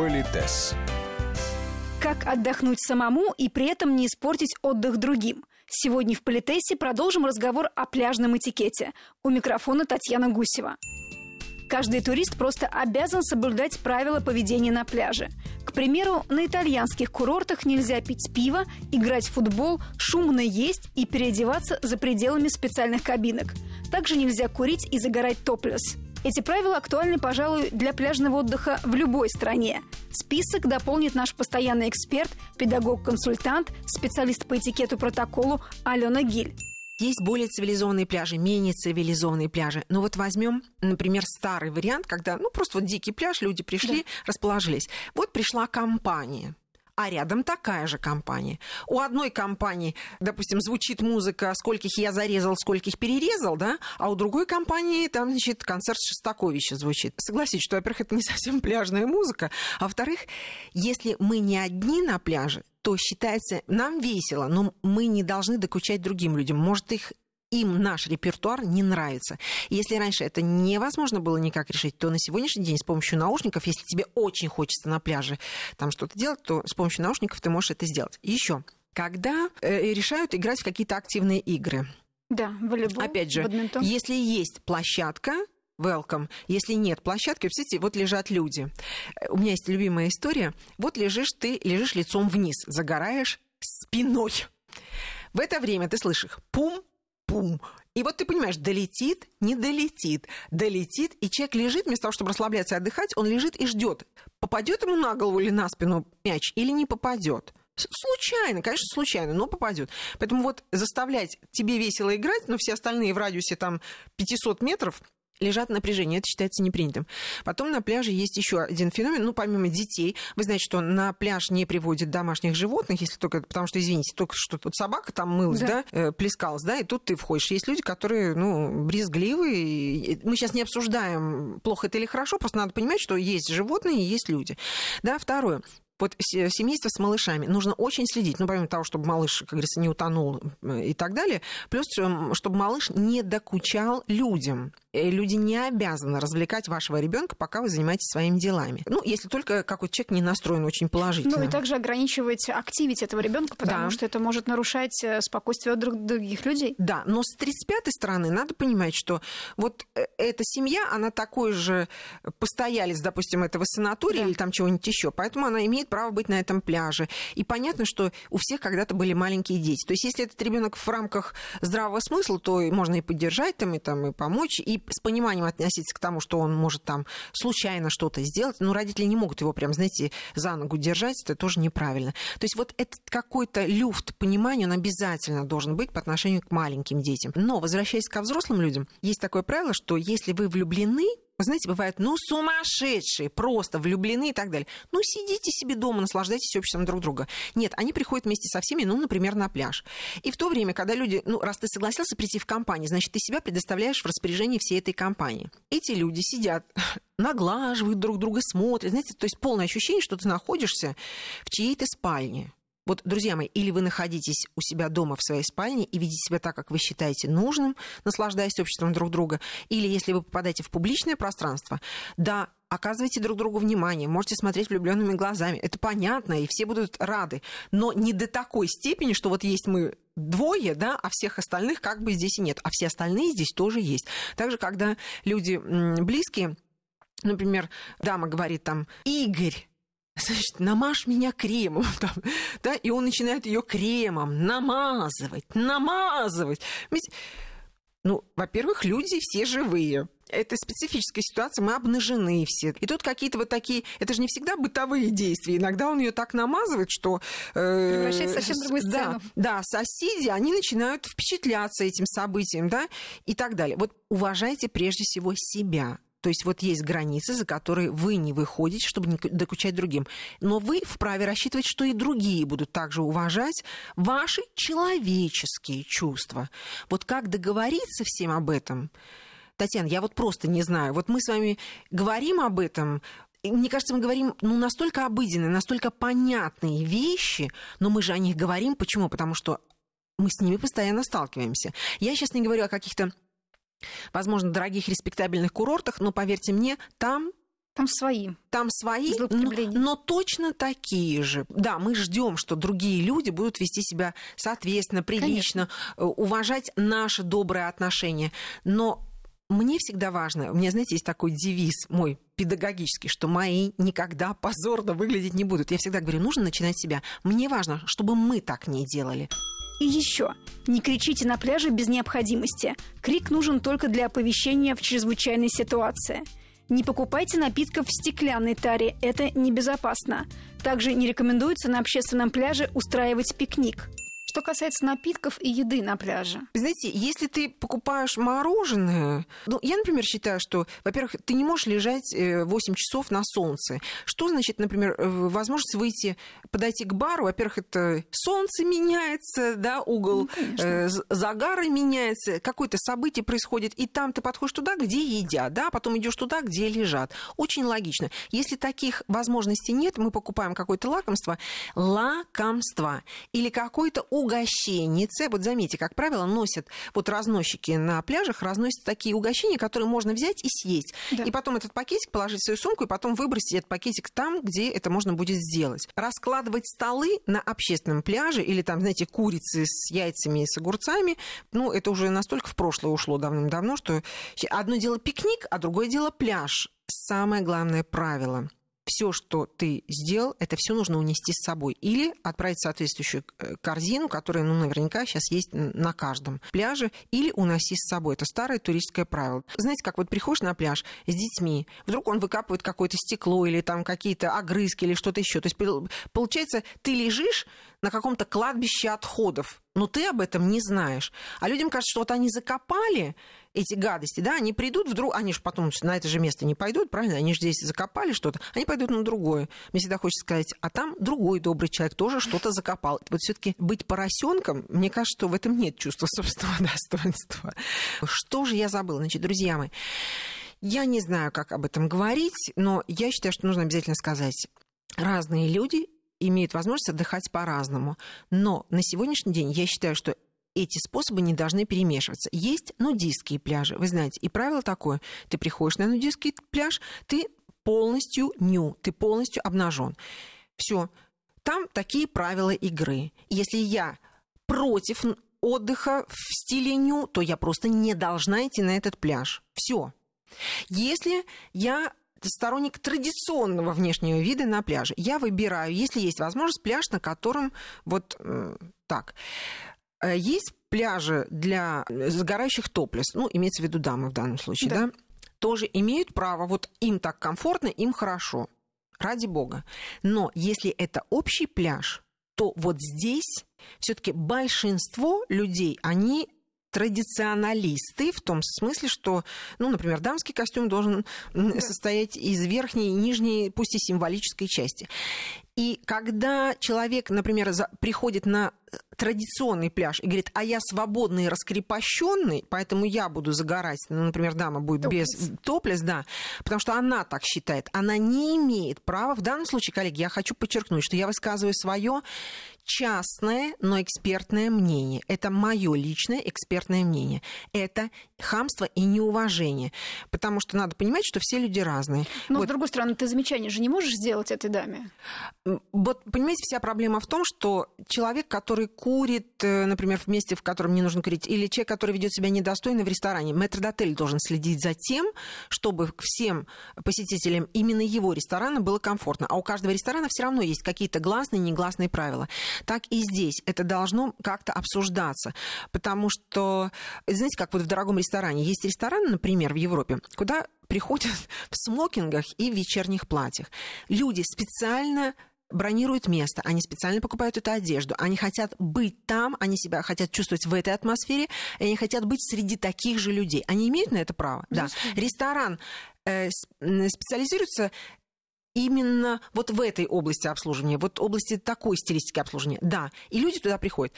Политес. Как отдохнуть самому и при этом не испортить отдых другим? Сегодня в Политесе продолжим разговор о пляжном этикете. У микрофона Татьяна Гусева. Каждый турист просто обязан соблюдать правила поведения на пляже. К примеру, на итальянских курортах нельзя пить пиво, играть в футбол, шумно есть и переодеваться за пределами специальных кабинок. Также нельзя курить и загорать топлес. Эти правила актуальны, пожалуй, для пляжного отдыха в любой стране. Список дополнит наш постоянный эксперт, педагог-консультант, специалист по этикету протоколу Алена Гиль. Есть более цивилизованные пляжи, менее цивилизованные пляжи. Но вот возьмем, например, старый вариант, когда, ну, просто вот дикий пляж, люди пришли, да. расположились. Вот пришла компания а рядом такая же компания. У одной компании, допустим, звучит музыка «Скольких я зарезал, скольких перерезал», да, а у другой компании там, значит, концерт Шостаковича звучит. Согласитесь, что, во-первых, это не совсем пляжная музыка, а во-вторых, если мы не одни на пляже, то считается, нам весело, но мы не должны докучать другим людям. Может, их им наш репертуар не нравится. И если раньше это невозможно было никак решить, то на сегодняшний день с помощью наушников, если тебе очень хочется на пляже там что-то делать, то с помощью наушников ты можешь это сделать. Еще, когда э, решают играть в какие-то активные игры. Да, волейбол, Опять же, бадминтон. если есть площадка, welcome. Если нет площадки, представьте, вот лежат люди. У меня есть любимая история. Вот лежишь ты, лежишь лицом вниз, загораешь спиной. В это время ты слышишь пум, пум. И вот ты понимаешь, долетит, не долетит, долетит, и человек лежит, вместо того, чтобы расслабляться и отдыхать, он лежит и ждет, попадет ему на голову или на спину мяч, или не попадет. Случайно, конечно, случайно, но попадет. Поэтому вот заставлять тебе весело играть, но все остальные в радиусе там 500 метров, лежат напряжение. Это считается непринятым. Потом на пляже есть еще один феномен. Ну, помимо детей, вы знаете, что на пляж не приводят домашних животных, если только, потому что, извините, только что тут собака там мылась, да, да э, плескалась, да, и тут ты входишь. Есть люди, которые, ну, брезгливые. Мы сейчас не обсуждаем, плохо это или хорошо, просто надо понимать, что есть животные и есть люди. Да, второе вот семейство с малышами нужно очень следить, ну, помимо того, чтобы малыш, как говорится, не утонул э, и так далее, плюс, эм, чтобы малыш не докучал людям. Э, люди не обязаны развлекать вашего ребенка, пока вы занимаетесь своими делами. Ну, если только какой-то человек не настроен очень положительно. Ну и также ограничивать активить этого ребенка, потому да. что это может нарушать э, спокойствие других людей. Да, но с 35-й стороны надо понимать, что вот э, эта семья, она такой же постоялец, допустим, этого санатория да. или там чего-нибудь еще, поэтому она имеет право быть на этом пляже. И понятно, что у всех когда-то были маленькие дети. То есть если этот ребенок в рамках здравого смысла, то можно и поддержать там, и, там, и помочь, и с пониманием относиться к тому, что он может там случайно что-то сделать. Но родители не могут его прям, знаете, за ногу держать, это тоже неправильно. То есть вот этот какой-то люфт понимания, он обязательно должен быть по отношению к маленьким детям. Но, возвращаясь ко взрослым людям, есть такое правило, что если вы влюблены, знаете, бывает, ну, сумасшедшие, просто влюблены и так далее. Ну, сидите себе дома, наслаждайтесь обществом друг друга. Нет, они приходят вместе со всеми, ну, например, на пляж. И в то время, когда люди, ну, раз ты согласился прийти в компанию, значит, ты себя предоставляешь в распоряжение всей этой компании. Эти люди сидят, наглаживают друг друга, смотрят, знаете, то есть полное ощущение, что ты находишься в чьей-то спальне. Вот, друзья мои, или вы находитесь у себя дома в своей спальне и видите себя так, как вы считаете нужным, наслаждаясь обществом друг друга, или если вы попадаете в публичное пространство, да, оказывайте друг другу внимание, можете смотреть влюбленными глазами. Это понятно, и все будут рады. Но не до такой степени, что вот есть мы двое, да, а всех остальных как бы здесь и нет. А все остальные здесь тоже есть. Также, когда люди близкие, например, дама говорит там, Игорь, значит, намажь меня кремом, там, да, и он начинает ее кремом намазывать, намазывать. Ну, во-первых, люди все живые. Это специфическая ситуация, мы обнажены все. И тут какие-то вот такие, это же не всегда бытовые действия. Иногда он ее так намазывает, что... Э, Превращается совсем в другую сцену. Да, да, соседи, они начинают впечатляться этим событием, да, и так далее. Вот уважайте прежде всего себя то есть вот есть границы, за которые вы не выходите, чтобы не докучать другим. Но вы вправе рассчитывать, что и другие будут также уважать ваши человеческие чувства. Вот как договориться всем об этом? Татьяна, я вот просто не знаю. Вот мы с вами говорим об этом, мне кажется, мы говорим ну, настолько обыденные, настолько понятные вещи, но мы же о них говорим. Почему? Потому что мы с ними постоянно сталкиваемся. Я сейчас не говорю о каких-то возможно, дорогих респектабельных курортах, но поверьте мне, там Там свои. Там свои, но, но точно такие же. Да, мы ждем, что другие люди будут вести себя соответственно, прилично, Конечно. Э, уважать наши добрые отношения. Но мне всегда важно, у меня, знаете, есть такой девиз мой педагогический, что мои никогда позорно выглядеть не будут. Я всегда говорю, нужно начинать себя. Мне важно, чтобы мы так не делали. И еще, не кричите на пляже без необходимости. Крик нужен только для оповещения в чрезвычайной ситуации. Не покупайте напитков в стеклянной таре, это небезопасно. Также не рекомендуется на общественном пляже устраивать пикник. Что касается напитков и еды на пляже. Знаете, если ты покупаешь мороженое, ну, я, например, считаю, что, во-первых, ты не можешь лежать 8 э, часов на солнце. Что значит, например, э, возможность выйти, подойти к бару? Во-первых, это солнце меняется, да, угол ну, э, загара меняется, какое-то событие происходит, и там ты подходишь туда, где едят, да, потом идешь туда, где лежат. Очень логично. Если таких возможностей нет, мы покупаем какое-то лакомство, лакомство или какой-то угощеннице. Вот заметьте, как правило, носят вот разносчики на пляжах, разносят такие угощения, которые можно взять и съесть. Да. И потом этот пакетик положить в свою сумку, и потом выбросить этот пакетик там, где это можно будет сделать. Раскладывать столы на общественном пляже или там, знаете, курицы с яйцами и с огурцами, ну, это уже настолько в прошлое ушло давным-давно, что одно дело пикник, а другое дело пляж. Самое главное правило – все, что ты сделал, это все нужно унести с собой. Или отправить в соответствующую э, корзину, которая, ну, наверняка сейчас есть на каждом пляже, или уноси с собой. Это старое туристское правило. Знаете, как вот приходишь на пляж с детьми, вдруг он выкапывает какое-то стекло или там какие-то огрызки или что-то еще. То есть, получается, ты лежишь на каком-то кладбище отходов, но ты об этом не знаешь. А людям кажется, что вот они закопали эти гадости, да, они придут вдруг, они же потом на это же место не пойдут, правильно, они же здесь закопали что-то, они пойдут на другое. Мне всегда хочется сказать, а там другой добрый человек тоже что-то закопал. Вот все-таки быть поросенком, мне кажется, что в этом нет чувства собственного достоинства. Что же я забыла? Значит, друзья мои, я не знаю, как об этом говорить, но я считаю, что нужно обязательно сказать. Разные люди имеют возможность отдыхать по-разному. Но на сегодняшний день я считаю, что эти способы не должны перемешиваться. Есть нудистские пляжи, вы знаете, и правило такое. Ты приходишь на нудистский пляж, ты полностью ню, ты полностью обнажен. Все. Там такие правила игры. Если я против отдыха в стиле ню, то я просто не должна идти на этот пляж. Все. Если я сторонник традиционного внешнего вида на пляже. Я выбираю, если есть возможность, пляж, на котором вот э, так. Э, есть пляжи для загорающих топлес, ну, имеется в виду дамы в данном случае, да, да тоже имеют право, вот им так комфортно, им хорошо, ради бога. Но если это общий пляж, то вот здесь все-таки большинство людей, они традиционалисты в том смысле, что, ну, например, дамский костюм должен да. состоять из верхней и нижней, пусть и символической части. И когда человек, например, за, приходит на э, традиционный пляж и говорит, а я свободный и раскрепощенный, поэтому я буду загорать, ну, например, дама будет топлес. без топлес, да, потому что она так считает, она не имеет права. В данном случае, коллеги, я хочу подчеркнуть, что я высказываю свое частное, но экспертное мнение. Это мое личное экспертное мнение. Это хамство и неуважение. Потому что надо понимать, что все люди разные. Но, вот. с другой стороны, ты замечание же не можешь сделать этой даме. Вот, понимаете, вся проблема в том, что человек, который курит, э, например, в месте, в котором не нужно курить, или человек, который ведет себя недостойно в ресторане, метрдотель должен следить за тем, чтобы всем посетителям именно его ресторана было комфортно. А у каждого ресторана все равно есть какие-то гласные и негласные правила так и здесь это должно как-то обсуждаться. Потому что, знаете, как вот в дорогом ресторане, есть рестораны, например, в Европе, куда приходят в смокингах и в вечерних платьях. Люди специально бронируют место, они специально покупают эту одежду, они хотят быть там, они себя хотят чувствовать в этой атмосфере, и они хотят быть среди таких же людей. Они имеют на это право? Да. Ресторан э, специализируется именно вот в этой области обслуживания, вот области такой стилистики обслуживания. Да, и люди туда приходят.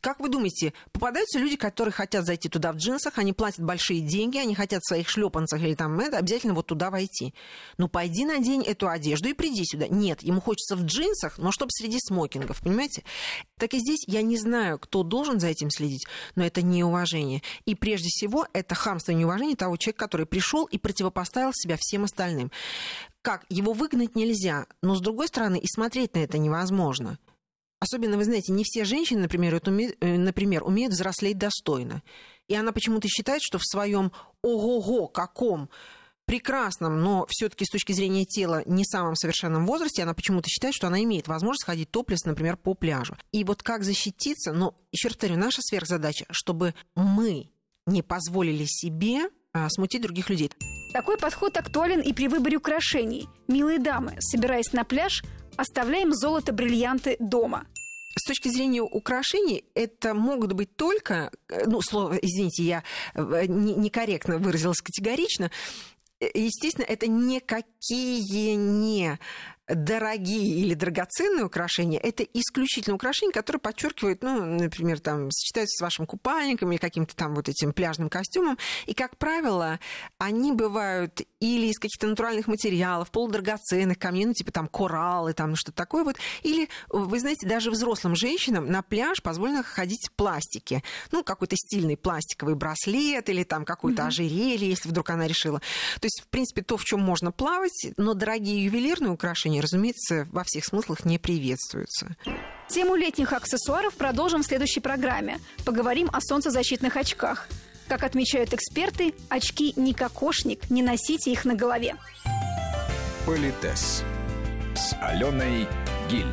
Как вы думаете, попадаются люди, которые хотят зайти туда в джинсах, они платят большие деньги, они хотят в своих шлепанцах или там это, обязательно вот туда войти. Ну, пойди надень эту одежду и приди сюда. Нет, ему хочется в джинсах, но чтобы среди смокингов, понимаете? Так и здесь я не знаю, кто должен за этим следить, но это неуважение. И прежде всего это хамство и неуважение того человека, который пришел и противопоставил себя всем остальным как, его выгнать нельзя, но с другой стороны и смотреть на это невозможно. Особенно, вы знаете, не все женщины, например, умеют, э, например, умеют взрослеть достойно. И она почему-то считает, что в своем ого-го каком прекрасном, но все-таки с точки зрения тела не самом совершенном возрасте, она почему-то считает, что она имеет возможность ходить топлес, например, по пляжу. И вот как защититься, но еще раз повторю, наша сверхзадача, чтобы мы не позволили себе а, смутить других людей. Такой подход актуален и при выборе украшений. Милые дамы, собираясь на пляж, оставляем золото-бриллианты дома. С точки зрения украшений, это могут быть только, э, ну, слово, извините, я э, некорректно выразилась категорично, э, естественно, это никакие не дорогие или драгоценные украшения, это исключительно украшения, которые подчеркивают, ну, например, там, сочетаются с вашим купальником или каким-то там вот этим пляжным костюмом. И, как правило, они бывают или из каких-то натуральных материалов, полудрагоценных камней, ну, типа там кораллы, там что-то такое вот. Или, вы знаете, даже взрослым женщинам на пляж позволено ходить в пластике. Ну, какой-то стильный пластиковый браслет или там какое-то mm-hmm. ожерелье, если вдруг она решила. То есть, в принципе, то, в чем можно плавать, но дорогие ювелирные украшения отношении, разумеется, во всех смыслах не приветствуются. Тему летних аксессуаров продолжим в следующей программе. Поговорим о солнцезащитных очках. Как отмечают эксперты, очки не кокошник, не носите их на голове. Политес с Аленой Гиль.